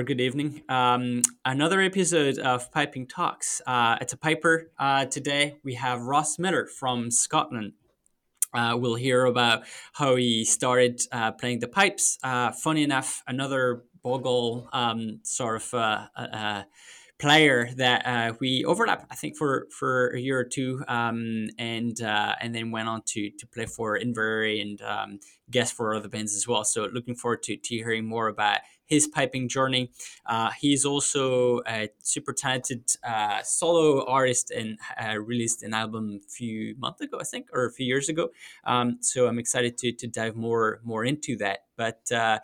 or, good evening. Um, another episode of Piping Talks. Uh, it's a piper uh, today. We have Ross Miller from Scotland. Uh, we'll hear about how he started uh, playing the pipes. Uh, funny enough, another Boghall um, sort of uh, player that uh, we overlap, I think, for for a year or two, um, and uh, and then went on to to play for Inveraray and um, guest for other bands as well. So looking forward to to hearing more about his piping journey. Uh, he's also a super talented uh, solo artist and uh, released an album a few months ago, I think, or a few years ago. Um, so I'm excited to to dive more more into that. But uh,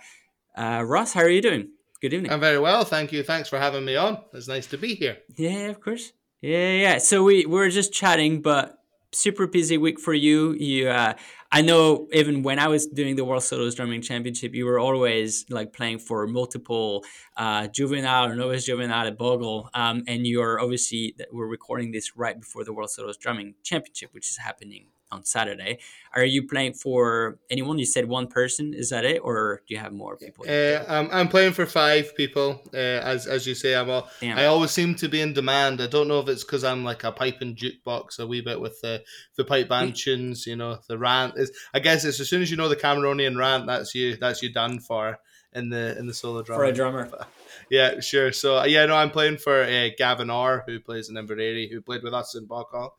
Ross, how are you doing? Good evening. I'm very well, thank you. Thanks for having me on. It's nice to be here. Yeah, of course. Yeah, yeah. So we, we were just chatting, but super busy week for you. You, uh, I know even when I was doing the World Solos Drumming Championship, you were always like playing for multiple uh, juvenile or novice juvenile at Boghall, um, and you're obviously we're recording this right before the World Solos Drumming Championship, which is happening on Saturday. Are you playing for anyone? You said one person. Is that it, or do you have more people? Uh, I'm, I'm playing for five people. Uh, as as you say, I'm all, I always seem to be in demand. I don't know if it's because I'm like a pipe and jukebox a wee bit with the the pipe band tunes. You know, the rant is. I guess it's as soon as you know the Cameronian rant, that's you. That's you done for in the in the solo drummer. For a drummer. yeah, sure. So yeah, no, I'm playing for uh, Gavin R, who plays in Inveraray, who played with us in Boghall.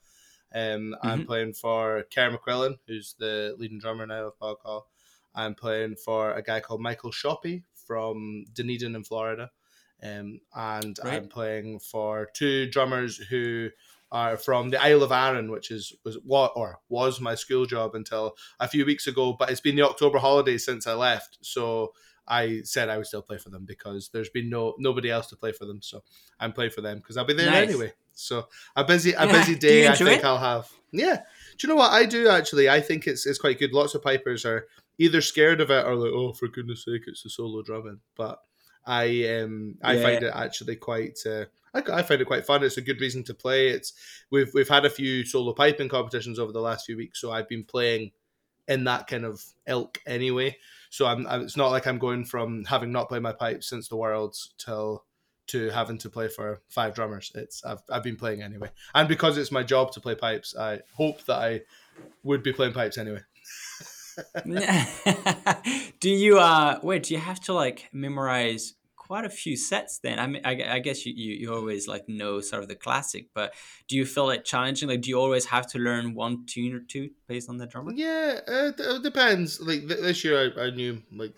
Um, mm-hmm. I'm playing for Kerr McQuillan, who's the leading drummer now of Boghall. I'm playing for a guy called Michael Shoppy from Dunedin in Florida. Um, and right. I'm playing for two drummers who are from the Isle of Arran, which is was what or was my school job until a few weeks ago. But it's been the October holidays since I left, so I said I would still play for them because there's been no nobody else to play for them. So I'm playing for them because I'll be there nice. anyway. So a busy a busy day. I think it? I'll have. Yeah. Do you know what I do actually? I think it's it's quite good. Lots of pipers are either scared of it or like, oh, for goodness sake, it's the solo drumming. But I um I yeah. find it actually quite. Uh, I, I find it quite fun. It's a good reason to play. It's we've we've had a few solo piping competitions over the last few weeks, so I've been playing in that kind of ilk anyway. So I'm, I'm, it's not like I'm going from having not played my pipe since the Worlds till to having to play for five drummers. It's I've I've been playing anyway, and because it's my job to play pipes, I hope that I would be playing pipes anyway. do you uh wait? Do you have to like memorize quite a few sets then. I mean, I, I guess you, you, you always like know sort of the classic, but do you feel it challenging? Like, do you always have to learn one tune or two based on the drummer? Yeah, uh, it depends. Like this year, I, I knew like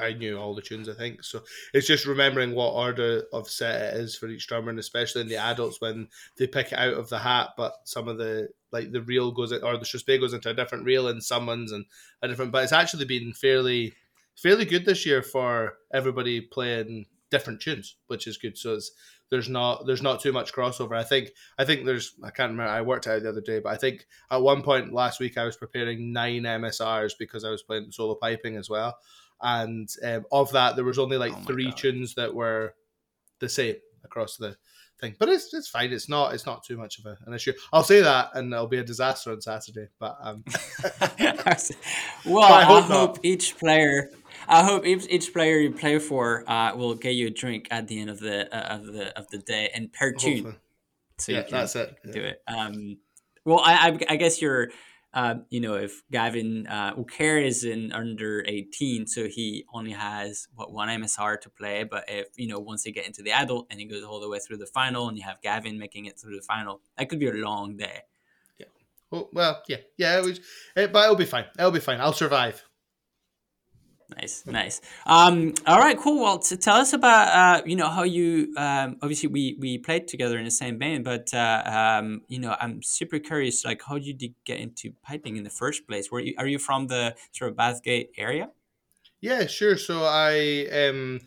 I knew all the tunes, I think. So it's just remembering what order of set it is for each drummer, and especially in the adults when they pick it out of the hat, but some of the like the reel goes or the Strathspey goes into a different reel and someone's and a different. But it's actually been fairly fairly good this year for everybody playing different tunes, which is good. So there's not there's not too much crossover. I think I think there's I can't remember. I worked out the other day, but I think at one point last week I was preparing nine MSRs because I was playing solo piping as well, and um, of that there was only like oh three God. tunes that were the same across the thing. But it's it's fine. It's not it's not too much of a, an issue. I'll say that, and it'll be a disaster on Saturday. But um, well, but I hope, I hope each player. I hope each, each player you play for uh, will get you a drink at the end of the uh, of the of the day and per tune. So yeah, that's it. Do yeah. it. Um, well, I, I, I guess you're uh, you know, if Gavin uh, Uker is in under 18, so he only has what one MSR to play. But if you know, once they get into the adult and he goes all the way through the final, and you have Gavin making it through the final, that could be a long day. Yeah. Well, well yeah, yeah. It was, it, but it'll be fine. It'll be fine. I'll survive. Nice, nice. Um, all right, cool. Well, tell us about uh, you know how you um, obviously we we played together in the same band, but uh, um, you know I'm super curious. Like, how did you get into piping in the first place? Were you are you from the sort of Bathgate area? Yeah, sure. So I um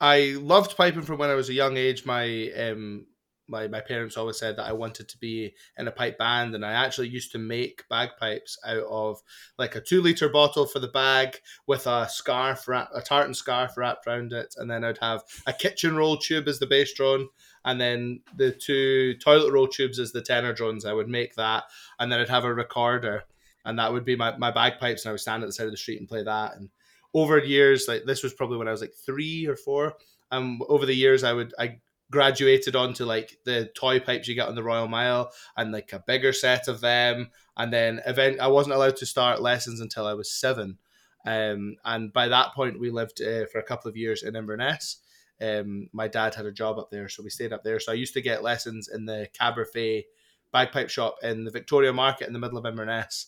I loved piping from when I was a young age. My um my, my parents always said that I wanted to be in a pipe band, and I actually used to make bagpipes out of like a two liter bottle for the bag with a scarf, wrap, a tartan scarf wrapped around it, and then I'd have a kitchen roll tube as the bass drone, and then the two toilet roll tubes as the tenor drones. I would make that, and then I'd have a recorder, and that would be my, my bagpipes, and I would stand at the side of the street and play that. And over years, like this was probably when I was like three or four, And over the years, I would I graduated onto like the toy pipes you get on the Royal Mile and like a bigger set of them. And then event I wasn't allowed to start lessons until I was seven. Um, and by that point, we lived uh, for a couple of years in Inverness. Um, my dad had a job up there, so we stayed up there. So I used to get lessons in the Caberfeidh bagpipe shop in the Victoria Market in the middle of Inverness.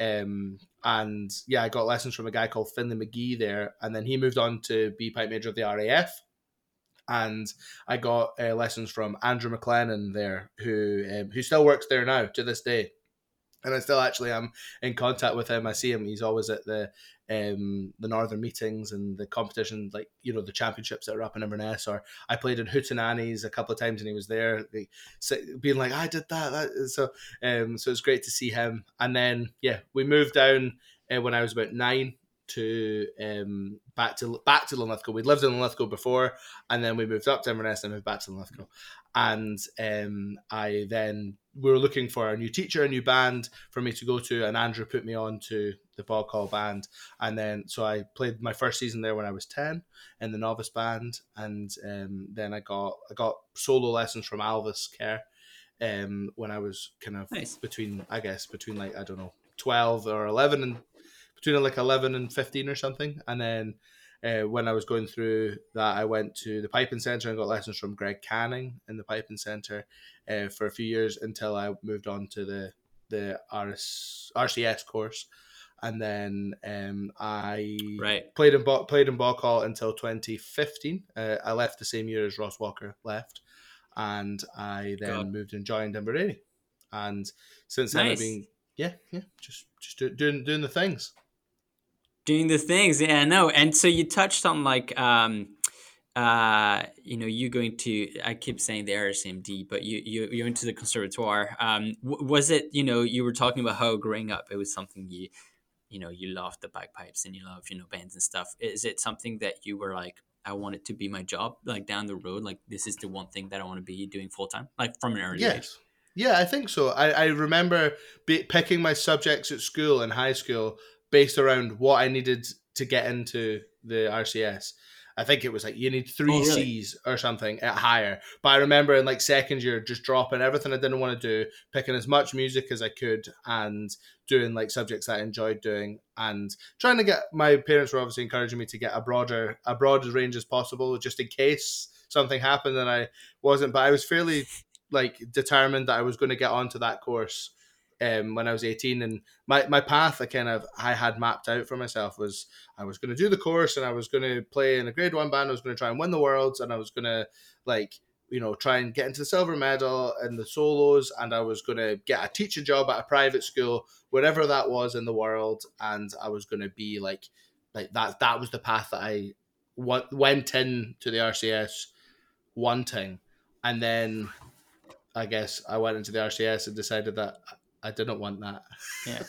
Um, and yeah, I got lessons from a guy called Finlay McGee there, and then he moved on to be pipe major of the RAF. And I got uh, lessons from Andrew McLennan there, who um, who still works there now to this day and I still actually am in contact with him. I see him; he's always at the um, the northern meetings and the competition, like you know the championships that are up in Inverness. Or I played in Hootenannies a couple of times, and he was there, being like, "I did that." that. So, um, so it's great to see him. And then, yeah, we moved down uh, when I was about nine to um back to back to Linlithgow. We'd lived in Linlithgow before, and then we moved up to Inverness and moved back to Linlithgow. And um, I then we were looking for a new teacher, a new band for me to go to, and Andrew put me on to the Boghall band, and then so I played my first season there when I was ten in the novice band, and um, then I got I got solo lessons from Alvis Kerr, um, when I was kind of nice. between I guess between like I don't know twelve or eleven and between like eleven and fifteen or something, and then. Uh, when I was going through that, I went to the Piping Centre and got lessons from Greg Canning in the Piping Centre uh, for a few years until I moved on to the the RS, RCS course, and then um, I right. played in played in Boghall until 2015. Uh, I left the same year as Ross Walker left, and I then God. moved and joined Inveraray. And since then, I've been yeah yeah just just do, doing doing the things. Doing the things, yeah, no. And so you touched on like um, uh, you know, you going to, I keep saying the RSMD, but you, you, you went to the conservatoire. Um, w- was it, you know, you were talking about how growing up, it was something you, you know, you loved the bagpipes and you love, you know, bands and stuff. Is it something that you were like, I want it to be my job, like down the road, like this is the one thing that I want to be doing full time, like from an early yes. age? Yeah, I think so. I, I remember be, picking my subjects at school and high school based around what I needed to get into the RCS. I think it was like you need three oh, really? C's or something at higher. But I remember in like second year just dropping everything I didn't want to do, picking as much music as I could, and doing like subjects that I enjoyed doing, and trying to get. My parents were obviously encouraging me to get a broader, a broader range as possible, just in case something happened and I wasn't. But I was fairly like determined that I was going to get onto that course um, when I was 18 and my, my path I kind of I had mapped out for myself was I was going to do the course and I was going to play in a grade one band I was going to try and win the worlds and I was going to like you know try and get into the silver medal and the solos and I was going to get a teacher job at a private school wherever that was in the world and I was going to be like like that that was the path that I went in to the RCS wanting. And then I guess I went into the RCS and decided that I didn't want that. Yeah.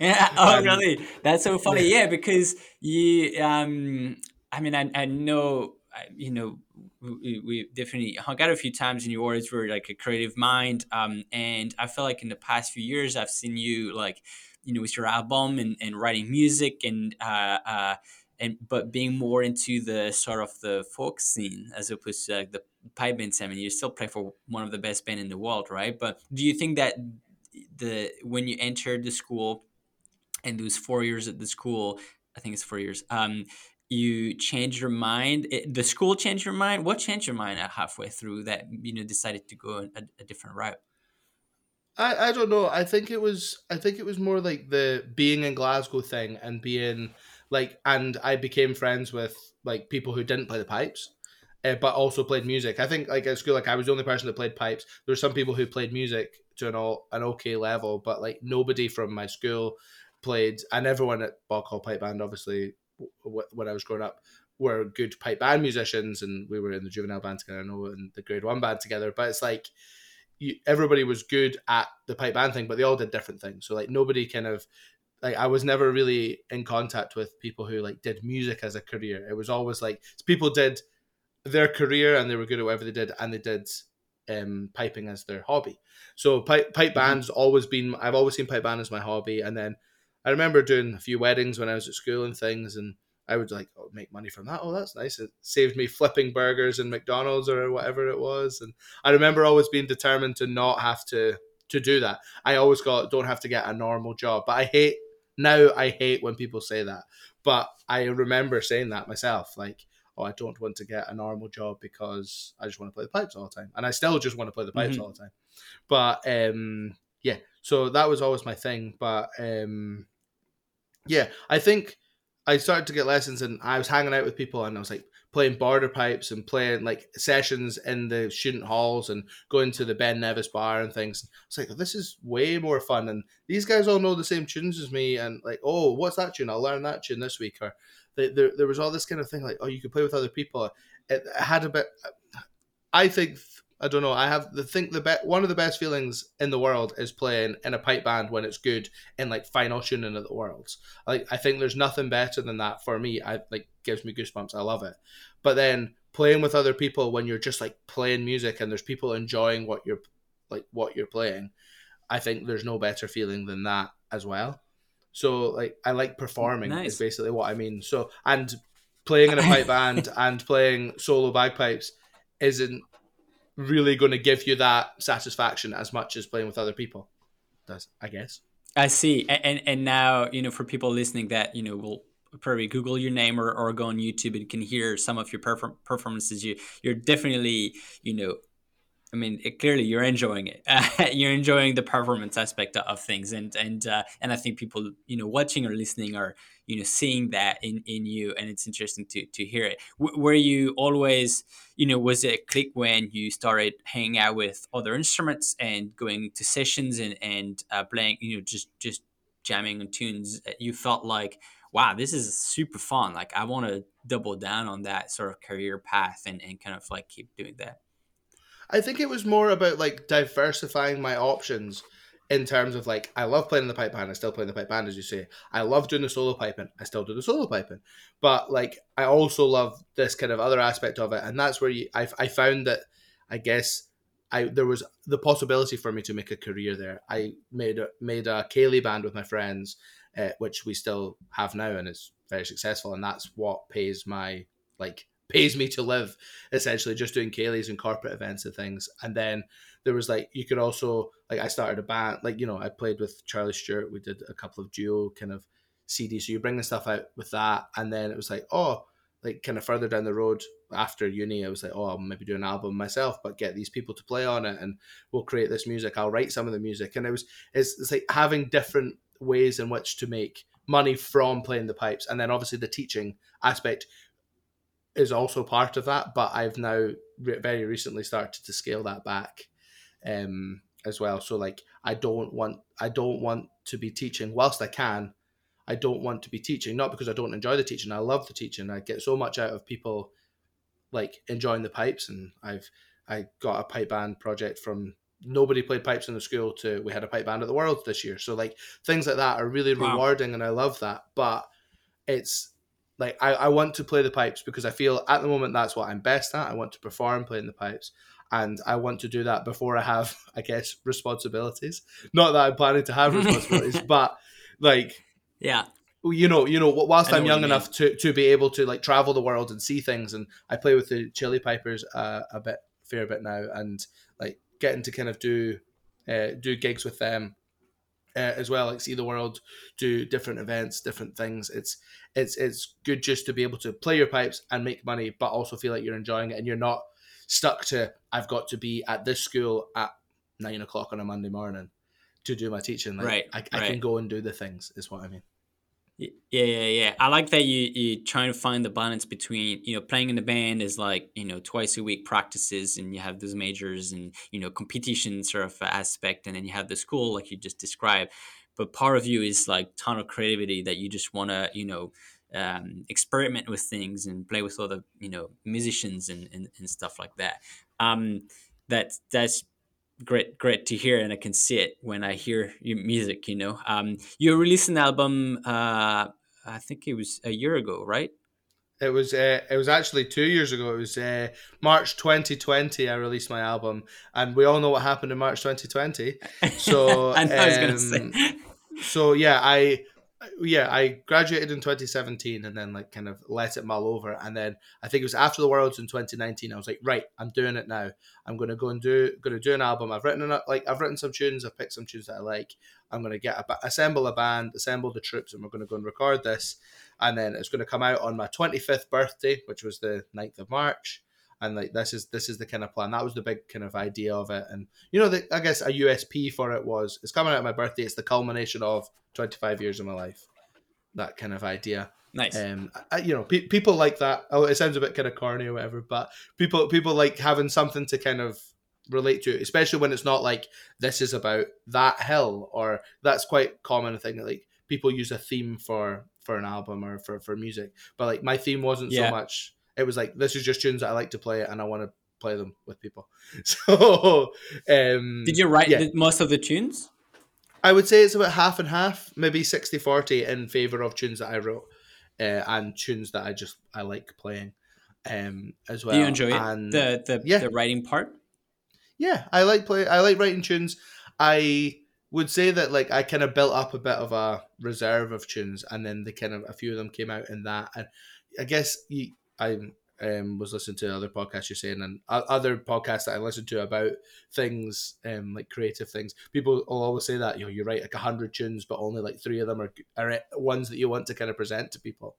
yeah. Oh, um, really? That's so funny. Yeah, because you, um, I mean, I, I know, you know, we, we definitely hung out a few times and you always were like a creative mind. Um, and I feel like in the past few years, I've seen you like, you know, with your album and, and writing music and, uh, uh, and but being more into the sort of the folk scene as opposed to like the pipe band scene. I mean, you still play for one of the best band in the world, right? But do you think that the when you entered the school and those four years at the school i think it's four years um you changed your mind it, the school changed your mind what changed your mind at halfway through that you know decided to go a, a different route I, I don't know. I think it was I think it was more like the being in Glasgow thing and being like and I became friends with like people who didn't play the pipes uh, but also played music. I think like at school, like I was the only person that played pipes. There were some people who played music to an all an okay level, but like nobody from my school played, and everyone at Boghall Pipe Band, obviously, w- when I was growing up, were good pipe band musicians, and we were in the juvenile band together, I know, and the grade one band together. But it's like you, everybody was good at the pipe band thing, but they all did different things. So like nobody kind of like I was never really in contact with people who like did music as a career. It was always like people did their career and they were good at whatever they did and they did um, piping as their hobby. So pipe pipe mm-hmm. band's mm-hmm. always been I've always seen pipe band as my hobby and then I remember doing a few weddings when I was at school and things and I would like oh, make money from that. Oh, that's nice. It saved me flipping burgers in McDonald's or whatever it was. And I remember always being determined to not have to to do that. I always got don't have to get a normal job. But I hate now I hate when people say that. But I remember saying that myself, like, oh, I don't want to get a normal job because I just want to play the pipes all the time. And I still just want to play the pipes mm-hmm. all the time. But um yeah, so that was always my thing. But um yeah, I think I started to get lessons and I was hanging out with people and I was like playing border pipes and playing like sessions in the student halls and going to the Ben Nevis bar and things. It's like this is way more fun and these guys all know the same tunes as me and like oh what's that tune? I'll learn that tune this week or there there was all this kind of thing like oh you could play with other people. It had a bit. I think I don't know. I have the think the be- one of the best feelings in the world is playing in a pipe band when it's good in like final tuning of the worlds. Like I think there's nothing better than that for me. I like gives me goosebumps. I love it. But then playing with other people when you're just like playing music and there's people enjoying what you're like what you're playing, I think there's no better feeling than that as well. So like I like performing nice. is basically what I mean. So and playing in a pipe band and playing solo bagpipes isn't really going to give you that satisfaction as much as playing with other people does, I guess. I see. And and now, you know, for people listening that, you know, will probably Google your name or, or go on YouTube and can hear some of your perform- performances. You you're definitely, you know, I mean, it, clearly you're enjoying it. Uh, you're enjoying the performance aspect of things, and and uh, and I think people, you know, watching or listening are, you know, seeing that in in you, and it's interesting to to hear it. W- were you always, you know, was it a click when you started hanging out with other instruments and going to sessions and and uh, playing, you know, just just jamming on tunes? You felt like, wow, this is super fun. Like I want to double down on that sort of career path and and kind of like keep doing that. I think it was more about like diversifying my options in terms of like I love playing the pipe band, I still play in the pipe band as you say. I love doing the solo piping, I still do the solo piping. But like I also love this kind of other aspect of it, and that's where you I I found that I guess I there was the possibility for me to make a career there. I made a made a ceilidh band with my friends, uh, which we still have now, and it's very successful, and that's what pays my like pays me to live essentially just doing ceilidhs and corporate events and things. And then there was like you could also like i started a band like you know i played with charlie stewart. We did a couple of duo kind of cds so you bring the stuff out with that. And then it was like oh like kind of further down the road after uni i was like oh i'll maybe do an album myself but get these people to play on it and we'll create this music i'll write some of the music and it was it's, it's like having different ways in which to make money from playing the pipes and then obviously the teaching aspect is also part of that, but I've now re- very recently started to scale that back um, as well. So like I don't want I don't want to be teaching whilst I can. I don't want to be teaching not because I don't enjoy the teaching. I love the teaching. I get so much out of people like enjoying the pipes, and I've I got a pipe band project from nobody played pipes in the school to we had a pipe band at the world this year. So like things like that are really wow. rewarding, and I love that. But it's like I, I want to play the pipes because I feel at the moment that's what I'm best at. I want to perform playing the pipes and I want to do that before I have, I guess, responsibilities. Not that I'm planning to have responsibilities, but like, yeah, you know, you know, whilst I'm young enough to to be able to like travel the world and see things, and I play with the Chilli Pipers uh, a bit, fair bit now, and like getting to kind of do uh, do gigs with them uh, as well, like see the world, do different events, different things. It's it's it's good just to be able to play your pipes and make money, but also feel like you're enjoying it and you're not stuck to I've got to be at this school at nine o'clock on a Monday morning to do my teaching. Like, right, I, I right. can go and do the things. Is what I mean. Yeah, yeah, yeah. I like that you you trying to find the balance between you know playing in the band is like you know twice a week practices and you have those majors and you know competition sort of aspect and then you have the school like you just described. But part of you is like ton of creativity that you just want to you know um, experiment with things and play with other you know musicians and and, and stuff like that. Um, that that's great great to hear and i can see it when i hear your music you know um you released an album uh i think it was a year ago right it was uh, it was actually two years ago. It was uh, March 2020. I released my album, and we all know what happened in March 2020. So I, know um, I was gonna say. So yeah, I yeah, I graduated in 2017 and then like kind of let it mull over. And then I think it was after the Worlds in 2019. I was like, right, I'm doing it now. I'm gonna go and do gonna do an album. I've written like I've written some tunes. I've picked some tunes that I like. I'm gonna get a, assemble a band, assemble the troops, and we're gonna go and record this. And then it's gonna come out on my 25th birthday, which was the 9th of March and like this is this is the kind of plan. That was the big kind of idea of it. And you know the, i guess a usp for it was it's coming out on my birthday. It's the culmination of 25 years of my life. That kind of idea. Nice. Um I, you know pe- people like that. Oh it sounds a bit kind of corny or whatever but people people like having something to kind of relate to especially when it's not like this is about that hill or that's quite common thing like people use a theme for for an album or for for music. But like my theme wasn't yeah. so much it was like this is just tunes that I like to play and I want to play them with people. So, um, did you write yeah. most of the tunes? I would say it's about half and half, maybe 60 40 in favor of tunes that I wrote uh, and tunes that I just I like playing um, as well. Do you enjoy and, it? The the, yeah. the writing part? Yeah, I like play I like writing tunes. I would say that like I kind of built up a bit of a reserve of tunes and then the kind of a few of them came out in that and I guess you I um, was listening to other podcasts you're saying and other podcasts that I listen to about things um, like creative things. People will always say that you know you write like a hundred tunes, but only like three of them are are ones that you want to kind of present to people.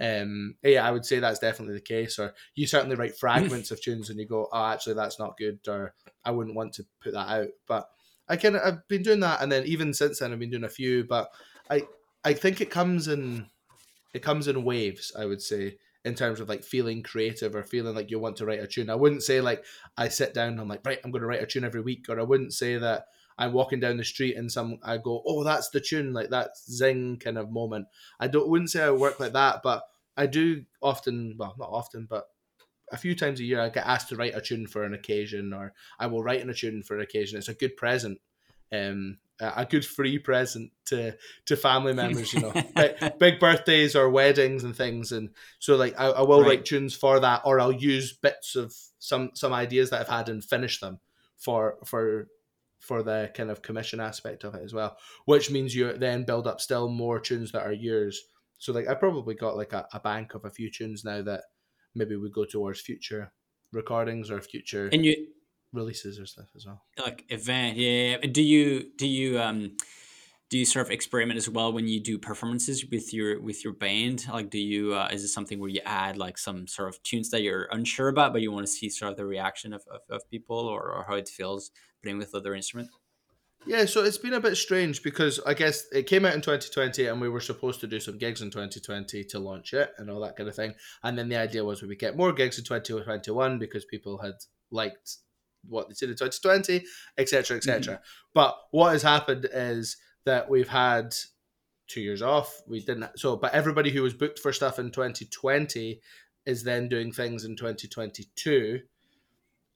Um, yeah, I would say that's definitely the case. Or you certainly write fragments of tunes and you go, oh, actually that's not good, or I wouldn't want to put that out. But I kind of I've been doing that, and then even since then I've been doing a few. But I I think it comes in it comes in waves. I would say in terms of like feeling creative or feeling like you want to write a tune. I wouldn't say like I sit down and I'm like, right, I'm going to write a tune every week, or I wouldn't say that I'm walking down the street and some I go, oh, that's the tune, like that zing kind of moment. I don't wouldn't say I work like that, but I do often, well, not often, but a few times a year I get asked to write a tune for an occasion, or I will write in a tune for an occasion. It's a good present. Um, a good free present to to family members, you know, big, big, birthdays or weddings and things. And so, like, I, I will right. write tunes for that, or I'll use bits of some some ideas that I've had and finish them for for for the kind of commission aspect of it as well. Which means you then build up still more tunes that are yours. So, like, I probably got like a, a bank of a few tunes now that maybe would go towards future recordings or future. And you releases or stuff as well. Like event, yeah. Do you do you um do you sort of experiment as well when you do performances with your with your band? Like, do you uh, is it something where you add like some sort of tunes that you're unsure about, but you want to see sort of the reaction of, of, of people or, or how it feels playing with other instrument? Yeah, so it's been a bit strange because I guess it came out in 2020 and we were supposed to do some gigs in 2020 to launch it and all that kind of thing. And then the idea was we would get more gigs in 2021 because people had liked what they did in 2020, etc., etc. Mm-hmm. But what has happened is that we've had two years off. We didn't so, but everybody who was booked for stuff in 2020 is then doing things in 2022.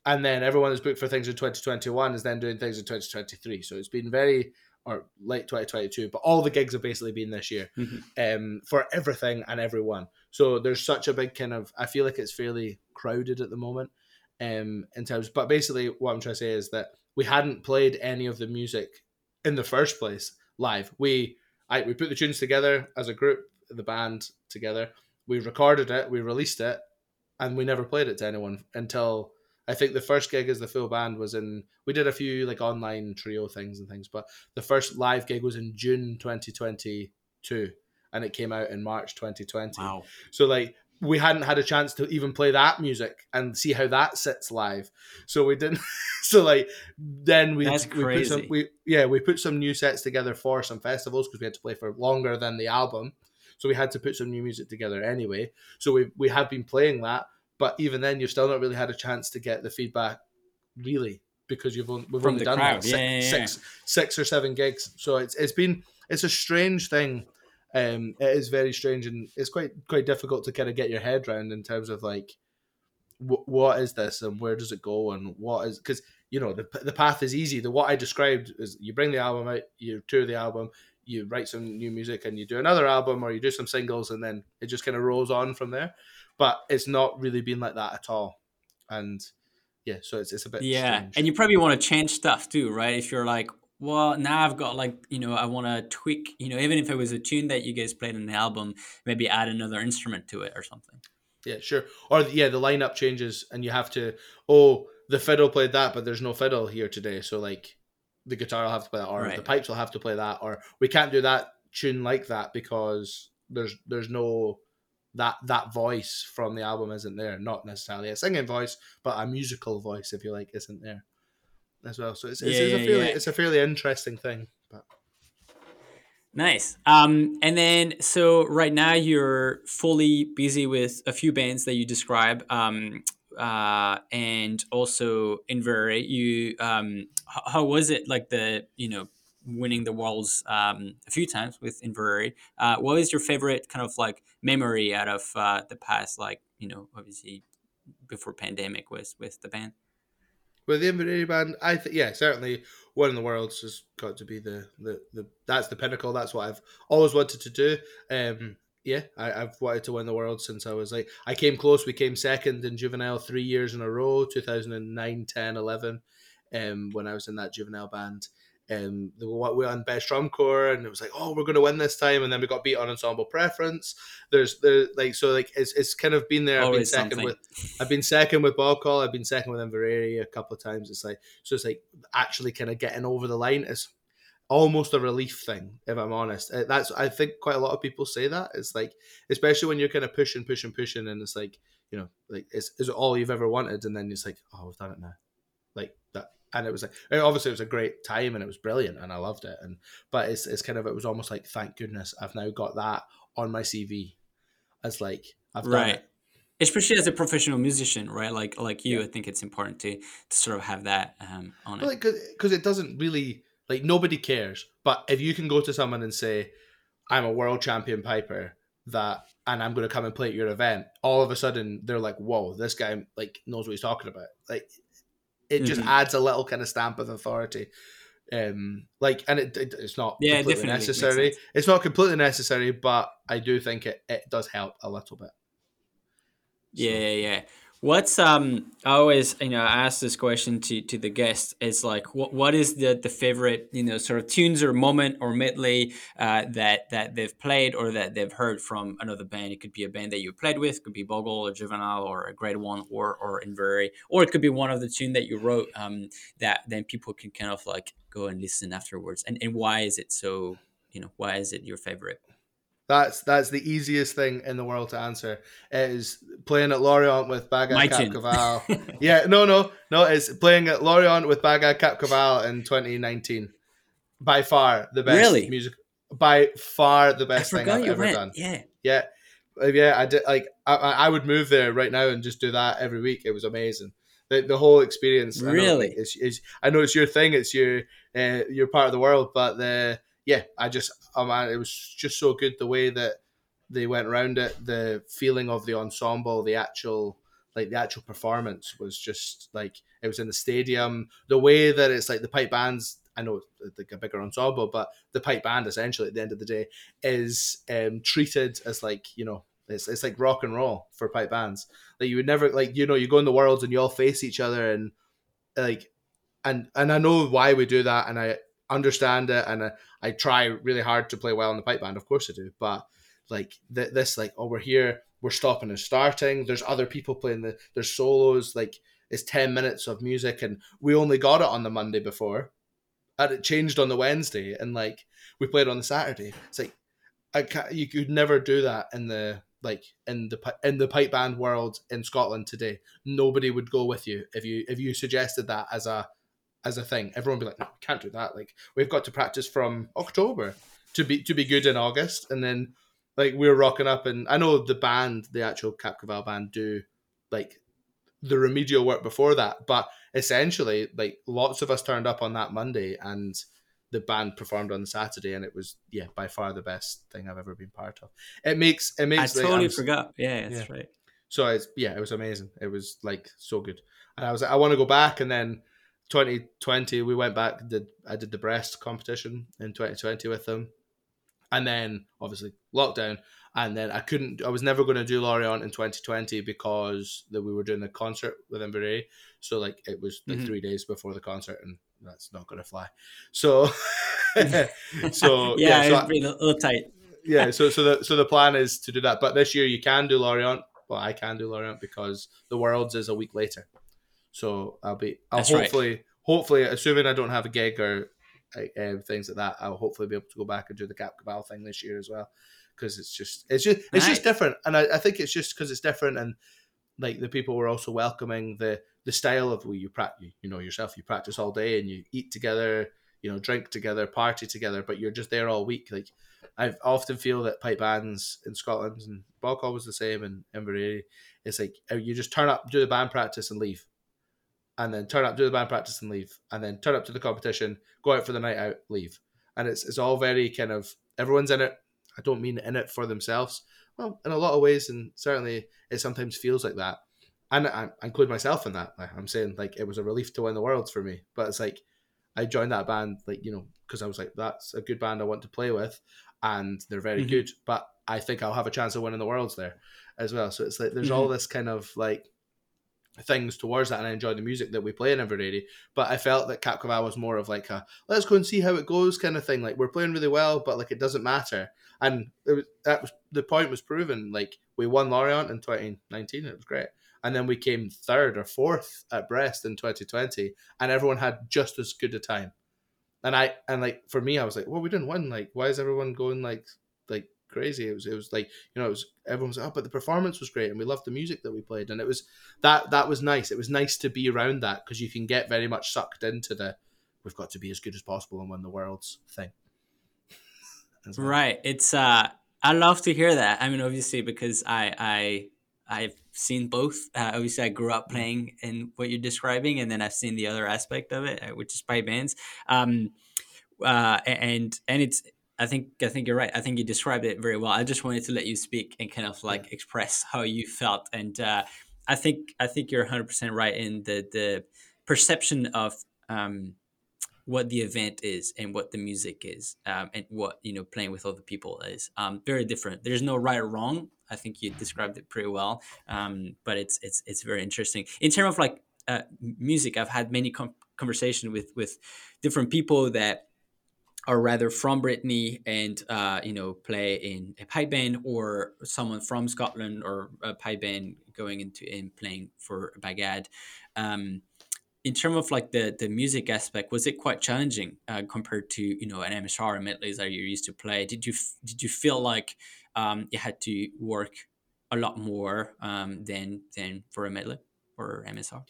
And then everyone who's booked for things in 2021 is then doing things in 2023. So it's been very or late 2022, but all the gigs have basically been this year mm-hmm. um, for everything and everyone. So there's such a big kind of, I feel like it's fairly crowded at the moment um, in terms. But basically, what I'm trying to say is that we hadn't played any of the music in the first place live. We I we put the tunes together as a group, the band together. We recorded it, we released it, and we never played it to anyone until I think the first gig as the full band was in. We did a few like online trio things and things, but the first live gig was in June 2022, and it came out in March 2020. Wow! So like we hadn't had a chance to even play that music and see how that sits live. So we didn't. so like then we That's we crazy. put some we yeah we put some new sets together for some festivals because we had to play for longer than the album. So we had to put some new music together anyway. So we we have been playing that, but even then you've still not really had a chance to get the feedback really because you've only, we've From only done like six, yeah, yeah, yeah. six, six or seven gigs. So it's it's been it's a strange thing um, it is very strange and it's quite quite difficult to kind of get your head around in terms of like w- what is this and where does it go and what is because you know the the path is easy. The what I described is you bring the album out, you tour the album, you write some new music, and you do another album or you do some singles, and then it just kind of rolls on from there. But it's not really been like that at all, and yeah, so it's it's a bit yeah, strange. and you probably want to change stuff too, right? If you're like well, now I've got like you know I want to tweak you know even if it was a tune that you guys played in the album, maybe add another instrument to it or something. Yeah, sure. Or yeah, the lineup changes and you have to oh the fiddle played that, but there's no fiddle here today, so like the guitar will have to play that, or right. the pipes will have to play that, or we can't do that tune like that because there's there's no that that voice from the album isn't there. Not necessarily a singing voice, but a musical voice, if you like, isn't there as well. So it's, it's, yeah, it's a fairly yeah. it's a fairly interesting thing. But nice. Um, and then so right now you're fully busy with a few bands that you describe. Um, uh, and also Inveraray, you um, how was it like the you know winning the worlds um, a few times with Inveraray. Uh, what is your favorite kind of like memory out of uh, the past, like you know, obviously before pandemic was with the band? With the Inveraray band, I think yeah, certainly winning the worlds has got to be the, the the that's the pinnacle. That's what I've always wanted to do. Um, yeah, I, have wanted to win the world since I was like I came close. We came second in juvenile three years in a row, 2009, 10, 11, um, when I was in that juvenile band um, we won best drum corps, and it was like, oh, we're going to win this time, and then we got beat on ensemble preference. There's the like, so like it's, it's kind of been there. I've been second something. with, I've been second with Boghall. I've been second with Inveraray a couple of times. It's like, so it's like actually kind of getting over the line is almost a relief thing, if I'm honest. Uh, that's I think quite a lot of people say that. It's like, especially when you're kind of pushing, pushing, pushing, and it's like, you know, like is is it all you've ever wanted? And then it's like, oh, we've done it now. Like that and it was like obviously it was a great time and it was brilliant and I loved it and but it's it's kind of it was almost like thank goodness I've now got that on my CV as like I've right. It. Especially as a professional musician, right? Like like you, yeah. I think it's important to, to sort of have that um, on well, it. Because it doesn't really like nobody cares. But if you can go to someone and say, "I'm a world champion piper," that and I'm going to come and play at your event, all of a sudden they're like, "Whoa, this guy like knows what he's talking about." Like it just mm-hmm. adds a little kind of stamp of authority. Um like and it, it it's not yeah, completely necessary. it's not completely necessary but i do think it, it does help a little bit. So. yeah yeah What's um? I always you know ask this question to to the guests. Is like what what is the the favorite you know sort of tunes or moment or medley uh, that that they've played or that they've heard from another band. It could be a band that you played with, could be Boghall or Juvenile or a Grade One or or Inveraray, or it could be one of the tune that you wrote um that then people can kind of like go and listen afterwards. And and why is it so? You know why is it your favorite? That's that's the easiest thing in the world to answer. It is playing at Lorient with Bagad Cap yeah, no, no, no. It's playing at Lorient with Bagad Cap in 2019. By far the best really? music. By far the best thing I've ever went. done. Yeah, yeah, yeah. I did like I, I would move there right now and just do that every week. It was amazing. The, the whole experience. Really, I know, it's, I know it's your thing. It's your uh, your part of the world, but the yeah, I just oh man, it was just so good the way that they went around it, the feeling of the ensemble, the actual like the actual performance was just like it was in the stadium. The way that it's like the pipe bands, I know like a bigger ensemble, but the pipe band essentially at the end of the day is um, treated as like you know it's, it's like rock and roll for pipe bands. Like you would never like you know you go in the world and you all face each other and like and and I know why we do that and I understand it and I, I try really hard to play well in the pipe band. Of course I do, but like th- this, like oh we're here, we're stopping and starting. There's other people playing the there's solos. Like it's ten minutes of music, and we only got it on the Monday before, and it changed on the Wednesday, and like we played on the Saturday. It's like I can't, you could never do that in the like in the in the pipe band world in Scotland today. Nobody would go with you if you if you suggested that as a as a thing. Everyone would be like, no, we can't do that. Like we've got to practice from October to be to be good in August, and then like we're rocking up. And I know the band, the actual Cap Caval band, do like the remedial work before that, but essentially, like lots of us turned up on that Monday and the band performed on Saturday, and it was yeah by far the best thing I've ever been part of. It makes it makes. I totally like, forgot. Yeah, that's yeah. right. So it's yeah, it was amazing. It was like so good, and I was like, I want to go back, and then 2020 we went back did I did the Brest competition in 2020 with them and then obviously lockdown and then I couldn't I was never going to do Lorient in 2020 because that we were doing the concert with Inveraray so like it was like mm-hmm. 3 days before the concert and that's not going to fly. So, so yeah, yeah, so it's a little tight. yeah, so so the so the plan is to do that, but this year you can do Lorient. Well, I can do Lorient because the Worlds is a week later, so I'll be. I'll That's right. hopefully, hopefully, assuming I don't have a gig or uh, things like that, I'll hopefully be able to go back and do the Cap Caval thing this year as well, because it's just it's just it's Nice. just different, and I, I think it's just because it's different, and like the people were also welcoming the the style of well, you practice, you know yourself, you practice all day and you eat together, you know, drink together, party together, but you're just there all week, like. I often feel that pipe bands in Scotland and Boghall was the same in Inveraray. It's like uh, you just turn up, do the band practice, and leave, and then turn up, do the band practice, and leave, and then turn up to the competition, go out for the night out, leave, and it's it's all very kind of everyone's in it. I don't mean in it for themselves. Well, in a lot of ways, and certainly it sometimes feels like that, and I, I include myself in that. Like, I'm saying like it was a relief to win the worlds for me, but it's like I joined that band like you know because I was like that's a good band I want to play with and they're very Mhm. good. But I think I'll have a chance of winning the worlds there as well. So it's like there's all this kind of like things towards that, and I enjoy the music that we play in Inveraray. But I felt that Cap Caval was more of like a let's go and see how it goes kind of thing. Like we're playing really well, but like it doesn't matter. And was, that was the point was proven. Like we won Lorient in 2019, it was great. And then we came third or fourth at Brest in 2020, and everyone had just as good a time and I and like for me, I was like, well, we didn't win. Like, why is everyone going like like crazy? It was it was like you know, it was everyone was like, oh, but the performance was great, and we loved the music that we played, and it was that that was nice. It was nice to be around that because you can get very much sucked into the we've got to be as good as possible and win the world's thing. Well. Right. It's uh I love to hear that. I mean obviously because I I I've seen both. Uh, obviously I grew up playing in what you're describing and then I've seen the other aspect of it, uh, which is pipe bands. Um uh and and it's I think I think you're right. I think you described it very well. I just wanted to let you speak and kind of like express how you felt. And uh I think I think you're 100% right in the the perception of um what the event is and what the music is um, and what you know playing with other people is um, very different. There's no right or wrong. I think you described it pretty well um, but it's it's it's very interesting. In terms of like uh, music i've had many com- conversations with with different people that are rather from Brittany and uh, you know play in a pipe band or someone from Scotland or a pipe band going into and playing for Bagad. Um, in terms of like the the music aspect, was it quite challenging uh, compared to you know an MSR and medleys that you're used to play? Did you did you feel like um, you had to work a lot more um, than than for a medley or MSR?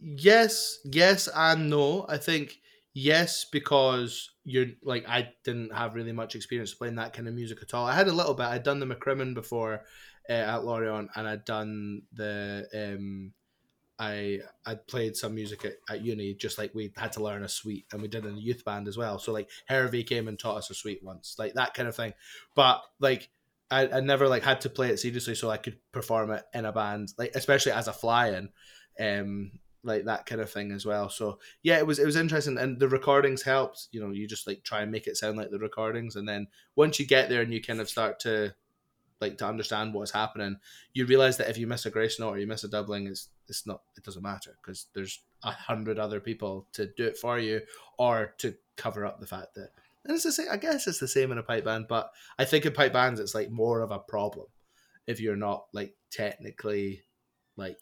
Yes, yes, and no. I think yes because you're like I didn't have really much experience playing that kind of music at all. I had a little bit. I'd done the McCrimmon before uh, at Lorient, and I'd done the um, I I'd played some music at, at uni, just like we had to learn a suite, and we did in a youth band as well. So like Hervey came and taught us a suite once, like that kind of thing. But like I, I never like had to play it seriously, so I could perform it in a band, like especially as a fly-in, um, like that kind of thing as well. So yeah, it was it was interesting, and the recordings helped. You know, you just like try and make it sound like the recordings, and then once you get there and you kind of start to like to understand what's happening, you realize that if you miss a grace note or you miss a doubling, it's it's not it doesn't matter because there's a hundred other people to do it for you or to cover up the fact that. And it's the same. I guess it's the same in a pipe band, but I think in pipe bands it's like more of a problem if you're not like technically like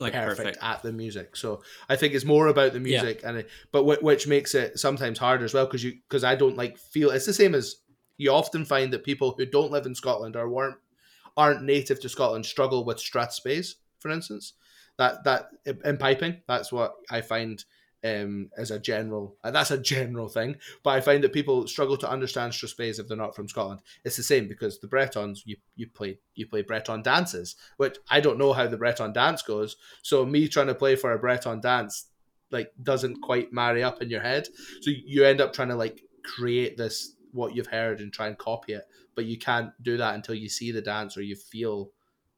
Like perfect, perfect. at the music. So I think it's more about the Yeah. music, and it, but wh- which makes it sometimes harder as well because you because I don't like feel it's the same as you often find that people who don't live in Scotland or weren't aren't native to Scotland struggle with strathspey, for instance. That that in piping, that's what I find um, as a general. uh, That's a general thing, but I find that people struggle to understand strathspeys if they're not from Scotland. It's the same because the Bretons, you you play you play Breton dances, which I don't know how the Breton dance goes. So me trying to play for a Breton dance like doesn't quite marry up in your head. So you end up trying to like create this what you've heard and try and copy it, but you can't do that until you see the dance or you feel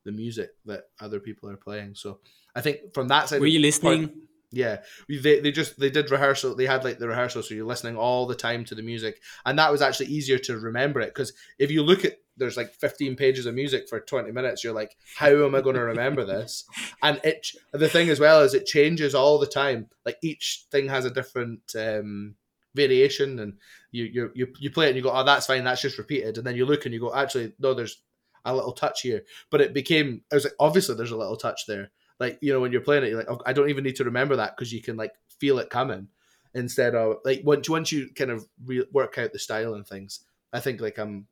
the music that other people are playing. So I think from that side, Were you part- listening? Yeah, they, they just they did rehearsal. They had like the rehearsal, so you're listening all the time to the music, and that was actually easier to remember it because if you look at there's like 15 pages of music for 20 minutes, you're like, how am I going to remember this? And it the thing as well is it changes all the time. Like each thing has a different um, variation, and you you you you play it and you go, oh, that's fine, that's just repeated, and then you look and you go, actually, no, there's a little touch here. But it became, I was like, obviously, there's a little touch there like you know when you're playing it, you're like, oh, I don't even need to remember that because you can like feel it coming instead of like once once you kind of re- work out the style and things. I think like I'm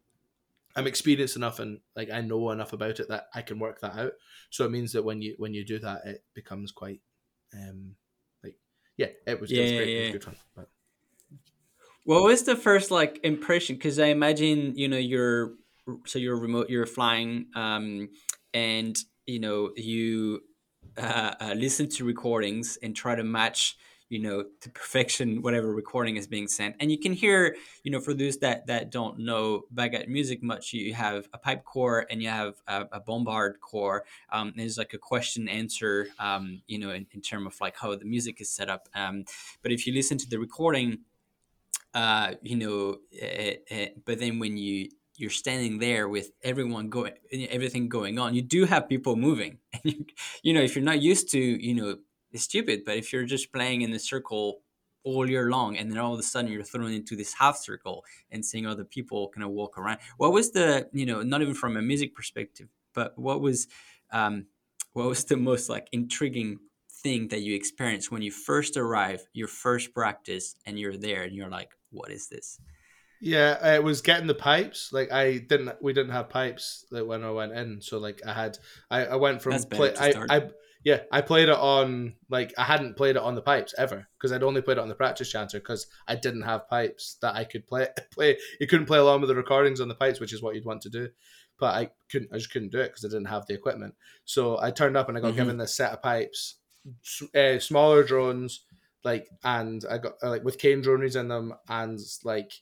I'm experienced enough and like I know enough about it that I can work that out. So it means that when you when you do that, it becomes quite um like yeah, it was, yeah, it was great. Yeah, It was good fun. But. What was the first like impression? Because I imagine you know you're so you're remote, you're flying, um, and you know you uh, uh, listen to recordings and try to match you know to perfection whatever recording is being sent. And you can hear you know for those that that don't know bagad music much you have a pipe corps and you have a, a bombard corps. Um, there's like a question answer um, you know in, in terms of like how the music is set up. Um, but if you listen to the recording uh, you know it, it, but then when you you're standing there with everyone going everything going on. You do have people moving. And you, you know if you're not used to you know it's stupid but if you're just playing in a circle all year long and then all of a sudden you're thrown into this half circle and seeing other people kind of walk around what was the you know not even from a music perspective but what was um what was the most like intriguing thing that you experienced when you first arrive your first practice and you're there and you're like what is this yeah, it was getting the pipes. Like I didn't, we didn't have pipes like when I went in. So like I had, I, I went from play, I, I, yeah, I played it on like I hadn't played it on the pipes ever because I'd only played it on the practice chanter because I didn't have pipes that I could play. Play you couldn't play along with the recordings on the pipes, which is what you'd want to do. But I couldn't, I just couldn't do it because I didn't have the equipment. So I turned up and I got mm-hmm. given this set of pipes, uh, smaller drones, like, and I got uh, like with cane drones in them and like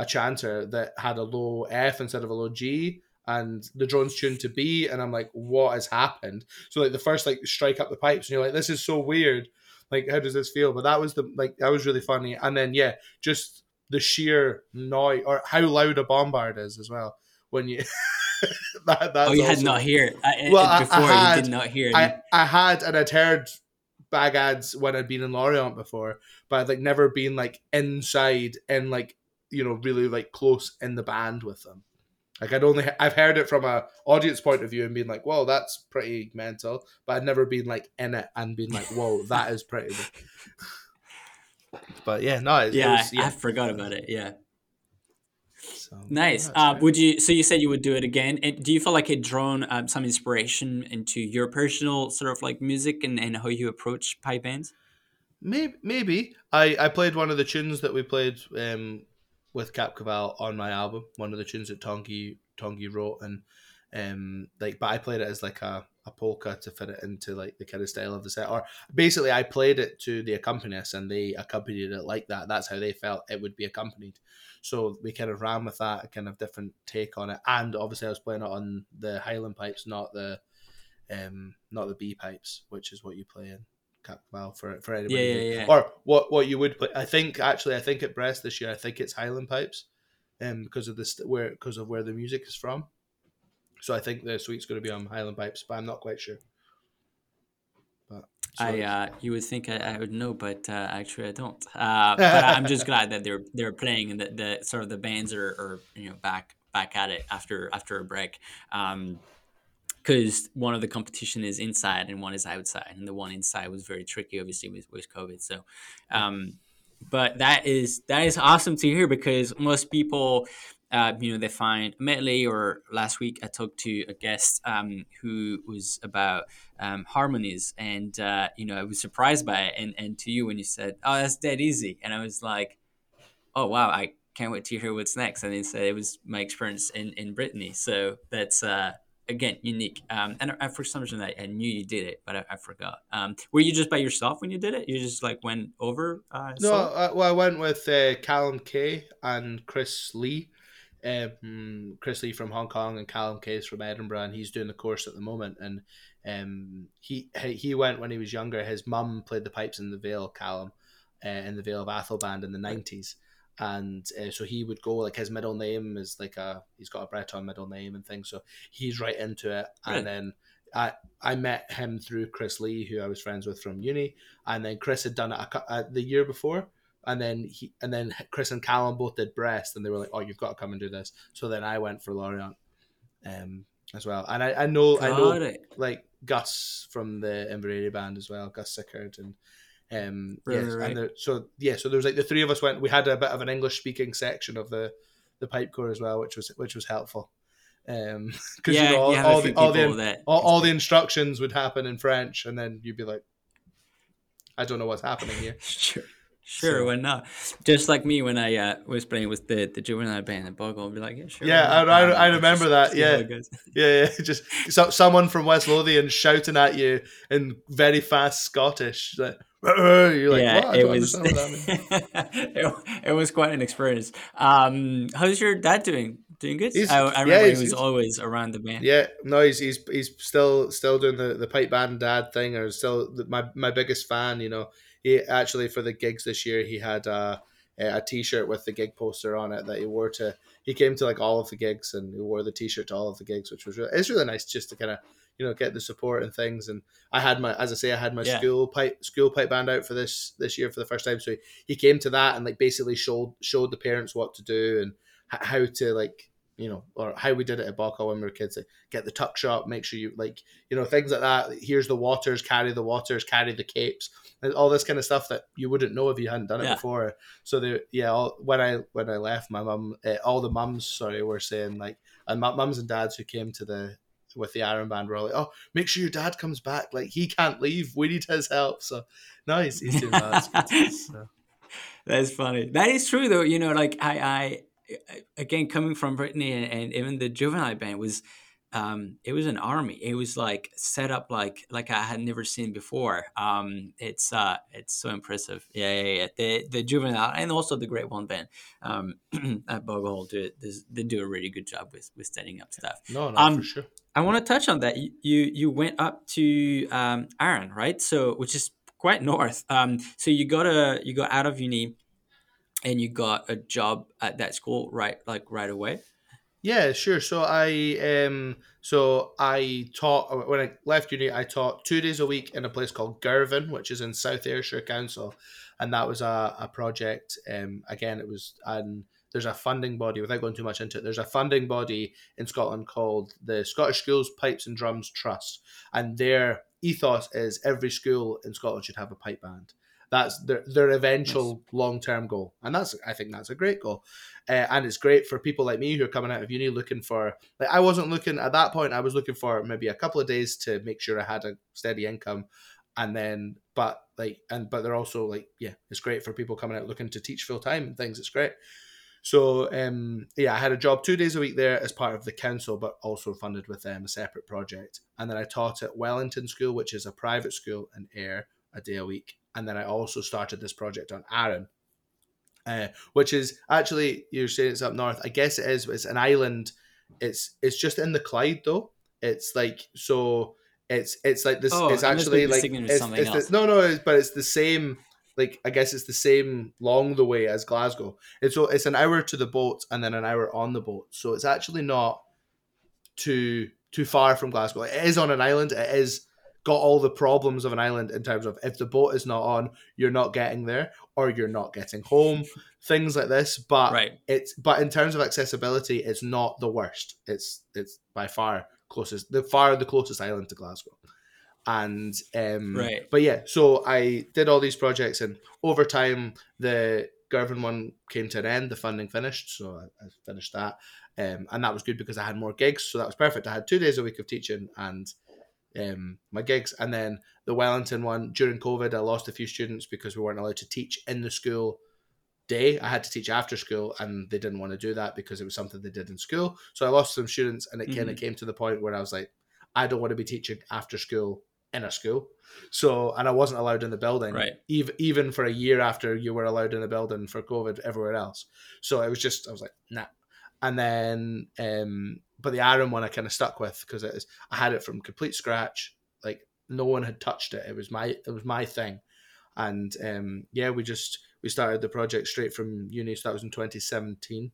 a chanter that had a low F instead of a low G and the drone's tuned to B and I'm like, what has happened? So like the first like strike up the pipes and you're like, this is so weird. Like how does this feel? But that was the like that was really funny. And then yeah, just the sheer noise or how loud a bombard is as well. When you that, Oh you also, had not hear it. well, before I, I had, you did not hear I, I had and I'd heard bagads when I'd been in Lorient before, but I'd like never been like inside in like you know really like close in the band with them. Like I'd only I've heard it from a audience point of view and been like, "Whoa, that's pretty mental," but I'd never been like in it and been like, "Whoa, that is pretty." but yeah, no, it, yeah, it was, yeah, I forgot about it. Yeah. So, nice. Uh, would you? So you said you would do it again. And do you feel like it drawn um, some inspiration into your personal sort of like music and, and how you approach pipe bands? Maybe, maybe. I I played one of the tunes that we played um, with Cap Caval on my album, one of the tunes that Tongi Tongi wrote, and um, like, but I played it as like a, a polka to fit it into like the kind of style of the set, or basically I played it to the accompanist and they accompanied it like that. That's how they felt it would be accompanied. So we kind of ran with that, a kind of different take on it, and obviously I was playing it on the Highland pipes, not the um, not the B pipes, which is what you play in well for for anybody. Yeah, yeah, yeah. Or what what you would put? I think actually, I think at Brest this year, I think it's Highland pipes, um, because of this where because of where the music is from. So I think the suite's going to be on Highland pipes, but I'm not quite sure. But so I uh, you would think I, I would know, but uh, actually I don't. Uh, but I'm just glad that they're they're playing and that the sort of the bands are, are you know back back at it after after a break. Um, because one of the competition is inside and one is outside, and the one inside was very tricky, obviously with, with COVID. So, um, but that is that is awesome to hear because most people, uh, you know, they find medley. Or last week, I talked to a guest um, who was about um, harmonies, and uh, you know, I was surprised by it. And and to you when you said, "Oh, that's dead easy," and I was like, "Oh wow, I." Can't wait to hear what's next. And he said it was my experience in, in Brittany. So that's uh, again unique. Um, and I, for some reason I, I, knew you did it, but I, I forgot. Um, were you just by yourself when you did it? You just like went over? Uh, no, uh, well, I went with uh, Callum Kay and Chris Lee. Um, Chris Lee from Hong Kong and Callum Case from Edinburgh, and he's doing the course at the moment. And um, he he went when he was younger. His mum played the pipes in the Vale, Callum, uh, in the Vale of Atholl band in the nineties, and uh, so he would go like his middle name is like a he's got a Breton middle name and things, so he's right into it. Right. And then I I met him through Chris Lee, who I was friends with from uni, and then Chris had done it a, a, the year before, and then he and then Chris and Callum both did Brest, and they were like, "Oh, you've got to come and do this." So then I went for Lorient, um, as well, and I, I know got I know it. like Gus from the Inveraray band as well, Gus Sickard, and um, right, yes, right. and so yeah, so there was like the three of us went. We had a bit of an English speaking section of the the pipe corps as well, which was which was helpful. Um, because yeah, you know all, you all the all the all, all, the instructions would happen in French, and then you'd be like, I don't know what's happening here. sure. Sure, so. why not? Just like me when I uh, was playing with the, the juvenile band at Boghall, I'd be like, yeah, sure. Yeah, I, I, I, remember that. Yeah. yeah, yeah, Just so, someone from West Lothian shouting at you in very fast Scottish. Like, you're like, yeah, it was. it, it, was quite an experience. Um, how's your dad doing? Doing good. He's, I, I remember yeah, he was always around the band. Yeah, no, he's he's, he's still still doing the, the pipe band dad thing, or still my my biggest fan. You know, he actually for the gigs this year he had uh, a a t-shirt with the gig poster on it that he wore to. He came to like all of the gigs and he wore the t-shirt to all of the gigs, which was really, it's really nice just to kind of you know get the support and things and i had my as i say i had my yeah. school pipe school pipe band out for this this year for the first time so he, he came to that and like basically showed showed the parents what to do and how to like you know, or how we did it at Boghall when we were kids. Like, get the tuck shop, make sure you like, you know, things like that. Here's the waters, carry the waters, carry the capes, all this kind of stuff that you wouldn't know if you hadn't done it yeah. before. So the yeah, all, when I when I left, my mum, uh, all the mums, sorry, were saying like, and mums and dads who came to the with the Arran Band were like, oh, make sure your dad comes back. Like he can't leave. We need his help. So no, he's, he's doing that. That's funny. That is true though. You know, like I, I again coming from Brittany and, and, even the juvenile band was um, it was an army. It was like set up like like I had never seen before. Um, it's uh, it's so impressive. Yeah, yeah, yeah. The the juvenile and also the Grade One band um, at Boghall do they do a really good job with with setting up stuff. No, no, um, for sure. I want to touch on that. You you went up to um, Arran, right? So which is quite north. Um, so you got a you got out of uni and you got a job at that school right like right away? Yeah sure. So i um so i taught when i left uni i taught two days a week in a place called girvan which is in south ayrshire council and that was a, a project um again it was and there's a funding body without going too much into it there's a funding body in scotland called the scottish schools pipes and drums trust and their ethos is every school in scotland should have a pipe band that's their their eventual long term goal, and that's I think that's a great goal, uh, and it's great for people like me who are coming out of uni looking for like I wasn't looking at that point. I was looking for maybe a couple of days to make sure I had a steady income, and then but like and but they're also like yeah, it's great for people coming out looking to teach full time and things. It's great. So um, yeah, I had a job two days a week there as part of the council, but also funded with um, a separate project. And then I taught at Wellington School, which is a private school in Ayr, a day a week and then I also started this project on Arran, uh, which is actually you're saying it's up north. I guess it is. It's an island. It's it's just in the Clyde though. It's like so. It's it's like this. Oh, it's actually like it's, it's the, no no. It's, but it's the same. Like I guess it's the same long the way as Glasgow. It's so it's an hour to the boat and then an hour on the boat. So it's actually not too too far from Glasgow. It is on an island. It is got all the problems of an island in terms of if the boat is not on, you're not getting there or you're not getting home, things like this. But right. it's but in terms of accessibility, it's not the worst. It's it's by far closest the far the closest island to Glasgow. And um right. but yeah, so I did all these projects and over time the Girvan one came to an end, the funding finished, so I, I finished that. Um, and that was good because I had more gigs, so that was perfect. I had two days a week of teaching and um, my gigs. And then the Wellington one during COVID, I lost a few students because we weren't allowed to teach in the school day. I had to teach after school, and they didn't want to do that because it was something they did in school. So I lost some students, and it mm-hmm. kind of came to the point where I was like, I don't want to be teaching after school in a school. So, and I wasn't allowed in the building, right? Even even for a year after you were allowed in the building for COVID everywhere else. So it was just, I was like, nah. And then um, but the Arran one I kind of stuck with because it is I had it from complete scratch. like no one had touched it. It was my it was my thing, and um, yeah, we just we started the project straight from uni. So that was in 2017.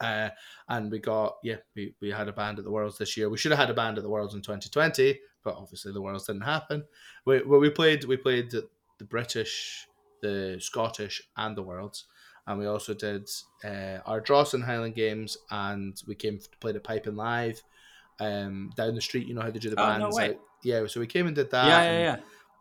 Uh, and we got yeah we, we had a band at the worlds this year we should have had a band at the worlds in 2020 but obviously the worlds didn't happen we, well, we played we played the british the scottish and the worlds and we also did uh, our Brodick Highland Games, and we came to play the Piping Live um, down the street. You know how they do the bands? Oh, no way. Out. Yeah, so we came and did that. Yeah, and, yeah,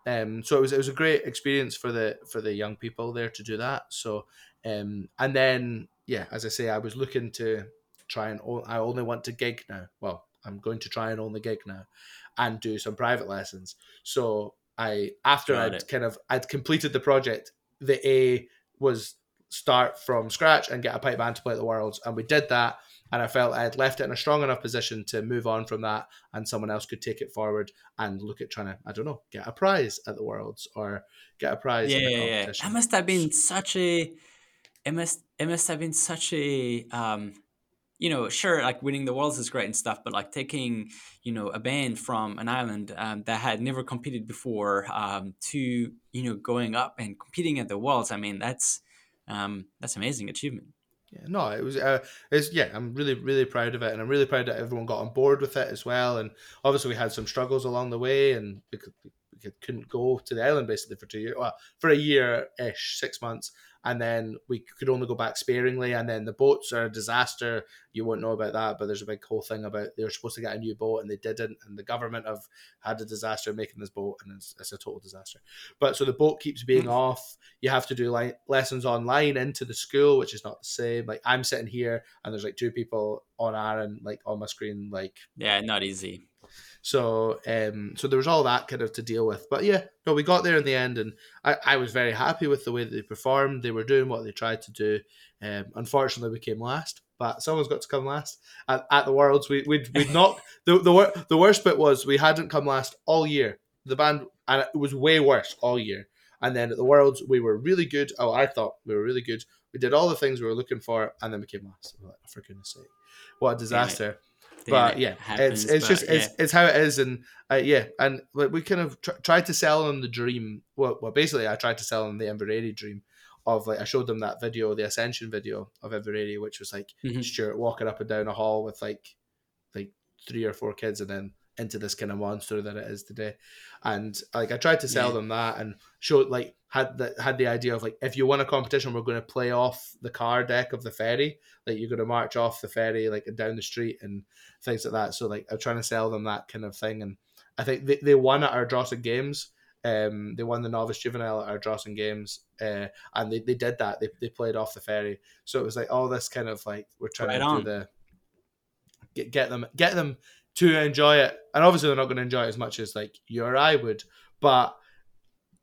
yeah. Um, so it was it was a great experience for the for the young people there to do that. So, um, and then yeah, as I say, I was looking to try and I only want to gig now. Well, I'm going to try and only gig now, and do some private lessons. So I after Got I'd it. kind of I'd completed the project, the A was start from scratch and get a pipe band to play at the Worlds. And we did that. And I felt I had left it in a strong enough position to move on from that, and someone else could take it forward and look at trying to, I don't know, get a prize at the Worlds or get a prize. Yeah, yeah, yeah. That must have been such a, it must, it must have been such a, um, you know, sure, like winning the worlds is great and stuff, but like taking, you know, a band from an island um, that had never competed before um, to, you know, going up and competing at the worlds. I mean, that's um, that's amazing achievement. Yeah, no, it was, uh, it's yeah, I'm really, really proud of it, and I'm really proud that everyone got on board with it as well. And obviously, we had some struggles along the way, and we, could, we couldn't go to the island basically for two years, well, for a year ish, six months, and then we could only go back sparingly. And then the boats are a disaster. You won't know about that, but there's a big whole thing about they were supposed to get a new boat and they didn't, and the government have had a disaster making this boat, and it's, it's a total disaster. But so the boat keeps being mm-hmm. off. You have to do like lessons online into the school, which is not the same. Like I'm sitting here, and there's like two people on Arran, like on my screen, like yeah, not easy. So um, so there was all that kind of to deal with. But yeah, no, we got there in the end, and I, I was very happy with the way that they performed. They were doing what they tried to do. Um, unfortunately, we came last, but someone's got to come last at, at the Worlds. We we'd, we'd not the, the the worst bit was we hadn't come last all year. The band and it was way worse all year. And then at the Worlds, we were really good. Oh, I thought we were really good. We did all the things we were looking for, and then we came last. Like, for goodness sake, what a disaster! But yeah, happens, it's it's just yeah. it's it's how it is, and uh, yeah, and like we kind of tr- tried to sell them the dream. Well, well, basically, I tried to sell them the Inveraray dream of like I showed them that video, the Ascension video of Inveraray, which was like mm-hmm. Stuart walking up and down a hall with like like three or four kids, and then into this kind of monster that it is today. And like I tried to sell yeah. them that and show like had the had the idea of like if you win a competition, we're going to play off the car deck of the ferry. Like you're going to march off the ferry like down the street and things like that. So like I'm trying to sell them that kind of thing. And I think they, they won at Ardrossan Games. Um, they won the novice juvenile at Ardrossan Games, uh, and they, they did that. They, they played off the ferry, so it was like all this kind of like we're trying right to on. do the get get them get them to enjoy it. And obviously, they're not going to enjoy it as much as like you or I would, but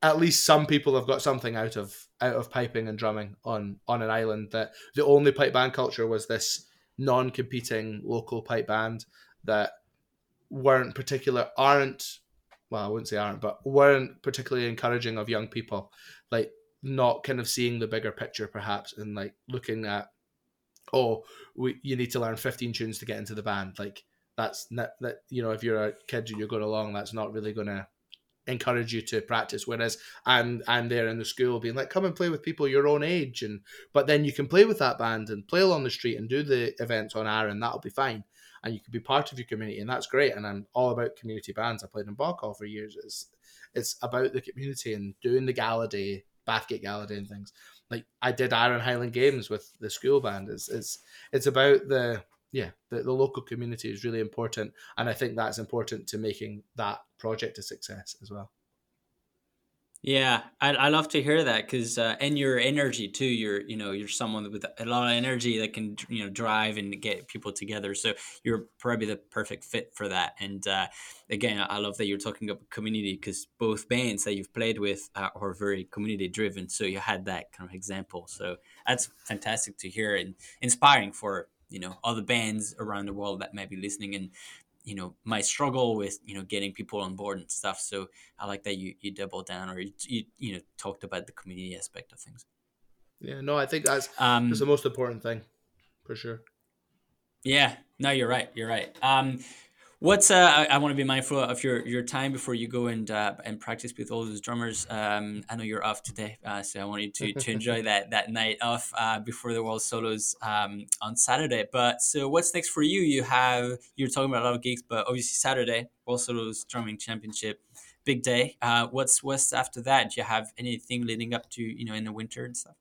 at least some people have got something out of out of piping and drumming on on an island that the only pipe band culture was this non-competing local pipe band that weren't particular aren't well I wouldn't say aren't but weren't particularly encouraging of young people like not kind of seeing the bigger picture perhaps and like looking at oh we you need to learn 15 tunes to get into the band like that's not that you know if you're a kid and you're going along that's not really going to encourage you to practice. Whereas i'm i'm there in the school being like come and play with people your own age and but then you can play with that band and play along the street and do the events on Arran that'll be fine. And you can be part of your community and that's great. And i'm all about community bands. I played in Boghall for years. It's it's about the community and doing the gala day bathgate gala day and things. Like i did Arran highland games with the school band. It's it's it's about the yeah, the, the local community is really important, and I think that's important to making that project a success as well. Yeah, I, I love to hear that because uh, and your energy too. You're you know you're someone with a lot of energy that can you know drive and get people together. So you're probably the perfect fit for that. And uh, again, I love that you're talking about community because both bands that you've played with are, are very community driven. So you had that kind of example. So that's fantastic to hear and inspiring for you know other bands around the world that might be listening and you know might struggle with you know getting people on board and stuff. So i like that you you double down or you you, you know talked about the community aspect of things. Yeah no i think that's um, that's the most important thing for sure. Yeah no you're right you're right. Um What's uh, I, I want to be mindful of your, your time before you go and uh, and practice with all those drummers. Um, I know you're off today, uh, so I want you to, to enjoy that that night off uh, before the World Solos um, on Saturday. But so what's next for you? You have you're talking about a lot of gigs, but obviously Saturday World Solos Drumming Championship, big day. Uh, what's what's after that? Do you have anything leading up to you know in the winter and stuff?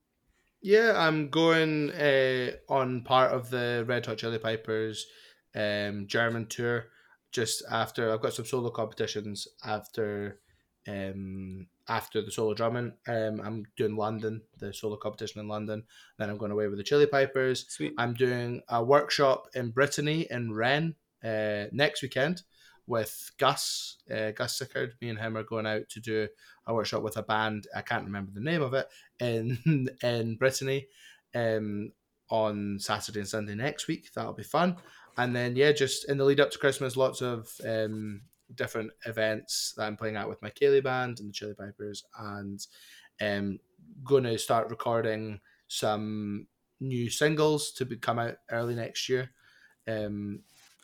Yeah, I'm going uh, on part of the Red Hot Chilli Pipers um, German tour just after I've got some solo competitions after um after the solo drumming. Um I'm doing London, the solo competition in London. Then I'm going away with the Chilli Pipers. Sweet. I'm doing a workshop in Brittany in Rennes uh, next weekend with Gus, uh, Gus Sickard. Me and him are going out to do a workshop with a band. I can't remember the name of it in in Brittany. Um, on Saturday and Sunday next week. That'll be fun and then yeah, just in the lead up to Christmas, lots of um, different events that I'm playing out with my Ceilidh band and the Chilli Pipers, and um, going to start recording some new singles to be, come out early next year, um,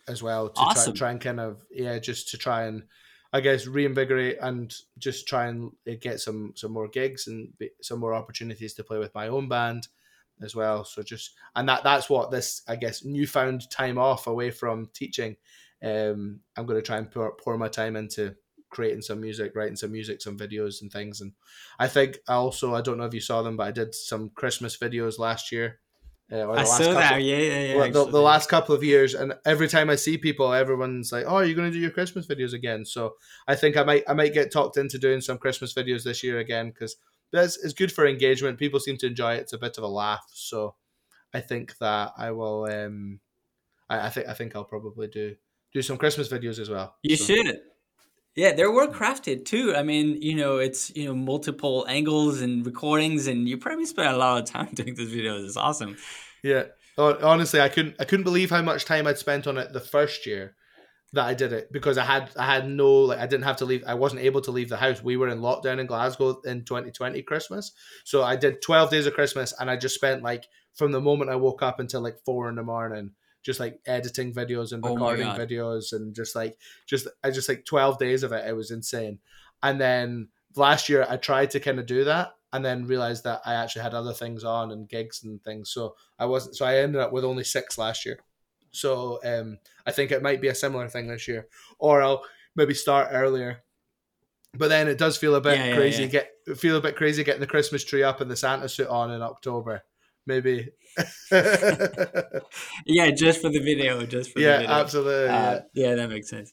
as well to awesome. try, try and kind of yeah, just to try and I guess reinvigorate and just try and uh, get some some more gigs and some more opportunities to play with my own band as well. So just and that that's what this I guess newfound time off away from teaching. Um, I'm going to try and pour, pour my time into creating some music, writing some music, some videos and things. And I think also I don't know if you saw them, but I did some Christmas videos last year. Uh, I saw that. Of, yeah, yeah, yeah. The, the last couple of years, and every time I see people, everyone's like, "Oh, you're going to do your Christmas videos again." So I think I might, I might get talked into doing some Christmas videos this year again because it's, it's good for engagement. People seem to enjoy it. It's a bit of a laugh. So I think that I will. Um, I, I think I think I'll probably do do some Christmas videos as well. You so. should. Yeah, they're well crafted too. I mean, you know, it's you know multiple angles and recordings, and you probably spent a lot of time doing these videos. It's awesome. Yeah, honestly, I couldn't I couldn't believe how much time I'd spent on it the first year that I did it because I had I had no like I didn't have to leave I wasn't able to leave the house. We were in lockdown in Glasgow in 2020 Christmas. So I did 12 days of Christmas and I just spent like from the moment I woke up until like 4 in the morning just like editing videos and oh recording oh videos and just like just I just like 12 days of it. It was insane. And then last year I tried to kind of do that and then realized that I actually had other things on and gigs and things. So I wasn't so I ended up with only 6 last year. So um, I think it might be a similar thing this year, or I'll maybe start earlier. But then it does feel a bit yeah, crazy. Yeah, Get feel a bit crazy getting the Christmas tree up and the Santa suit on in October. Maybe. yeah, just for the video. Just for yeah, the video. absolutely. Uh, yeah. yeah, that makes sense.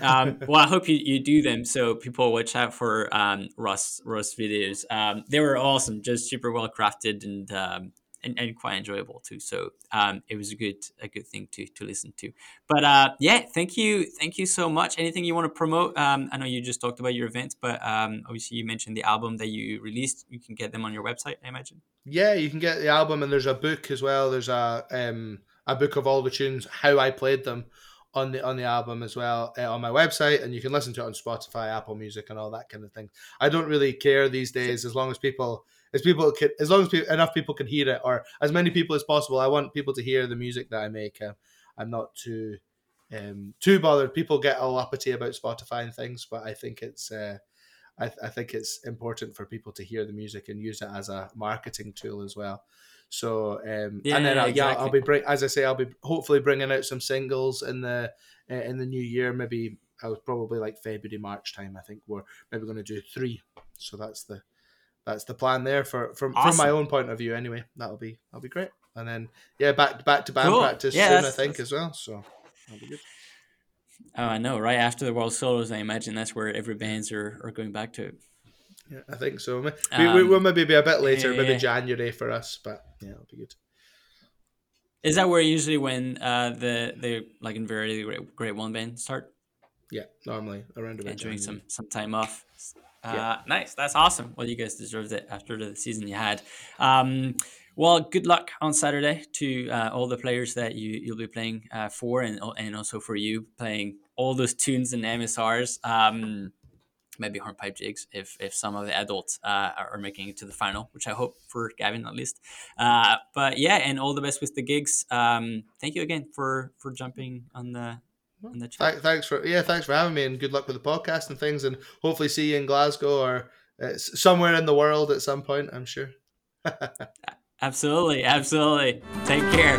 um, well, I hope you, you do them so people watch out for um, Ross Ross videos. Um, they were awesome, just super well crafted and um, and, and quite enjoyable too. So um, it was a good a good thing to to listen to. But uh, yeah, thank you, thank you so much. Anything you want to promote? Um, I know you just talked about your events, but um, obviously you mentioned the album that you released. You can get them on your website, I imagine. Yeah, you can get the album, and there's a book as well. There's a um, a book of all the tunes, how I played them on the on the album as well uh, on my website, and you can listen to it on Spotify, Apple Music, and all that kind of thing. I don't really care these days as long as people as people can, as long as people, enough people can hear it, or as many people as possible. I want people to hear the music that I make. Uh, I'm not too um, too bothered. People get all uppity about Spotify and things, but I think it's uh, I, I think it's important for people to hear the music and use it as a marketing tool as well. So um, yeah, and then I'll, exactly. yeah, I'll be bring, as I say, I'll be hopefully bringing out some singles in the uh, in the new year. Maybe I was probably like February March time. I think we're maybe going to do three. So that's the that's the plan there for from awesome. from my own point of view. Anyway, that'll be that'll be great. And then yeah, back back to band cool. practice yeah, soon. I think as well. So that'll be good. Oh, I know. Right after the World Solos, I imagine that's where every bands are, are going back to. Yeah, I think so. We, um, we will maybe be a bit later, yeah, maybe yeah. January for us, but yeah, it'll be good. Is that where usually when uh, the the like in very great, great one band start? Yeah, normally around about enjoying some some time off. Uh, yeah. Nice. That's awesome. Well, you guys deserved it after the season you had. Um, well, good luck on Saturday to uh, all the players that you, you'll be playing uh, for, and, and also for you playing all those tunes and MSRs. Um, maybe hornpipe jigs if, if some of the adults uh, are making it to the final, which I hope for Gavin at least. Uh, but yeah, and all the best with the gigs. Um, thank you again for for jumping on the on the chat. Th- thanks for yeah, thanks for having me, and good luck with the podcast and things, and hopefully see you in Glasgow or uh, somewhere in the world at some point. I'm sure. absolutely, absolutely. Take care.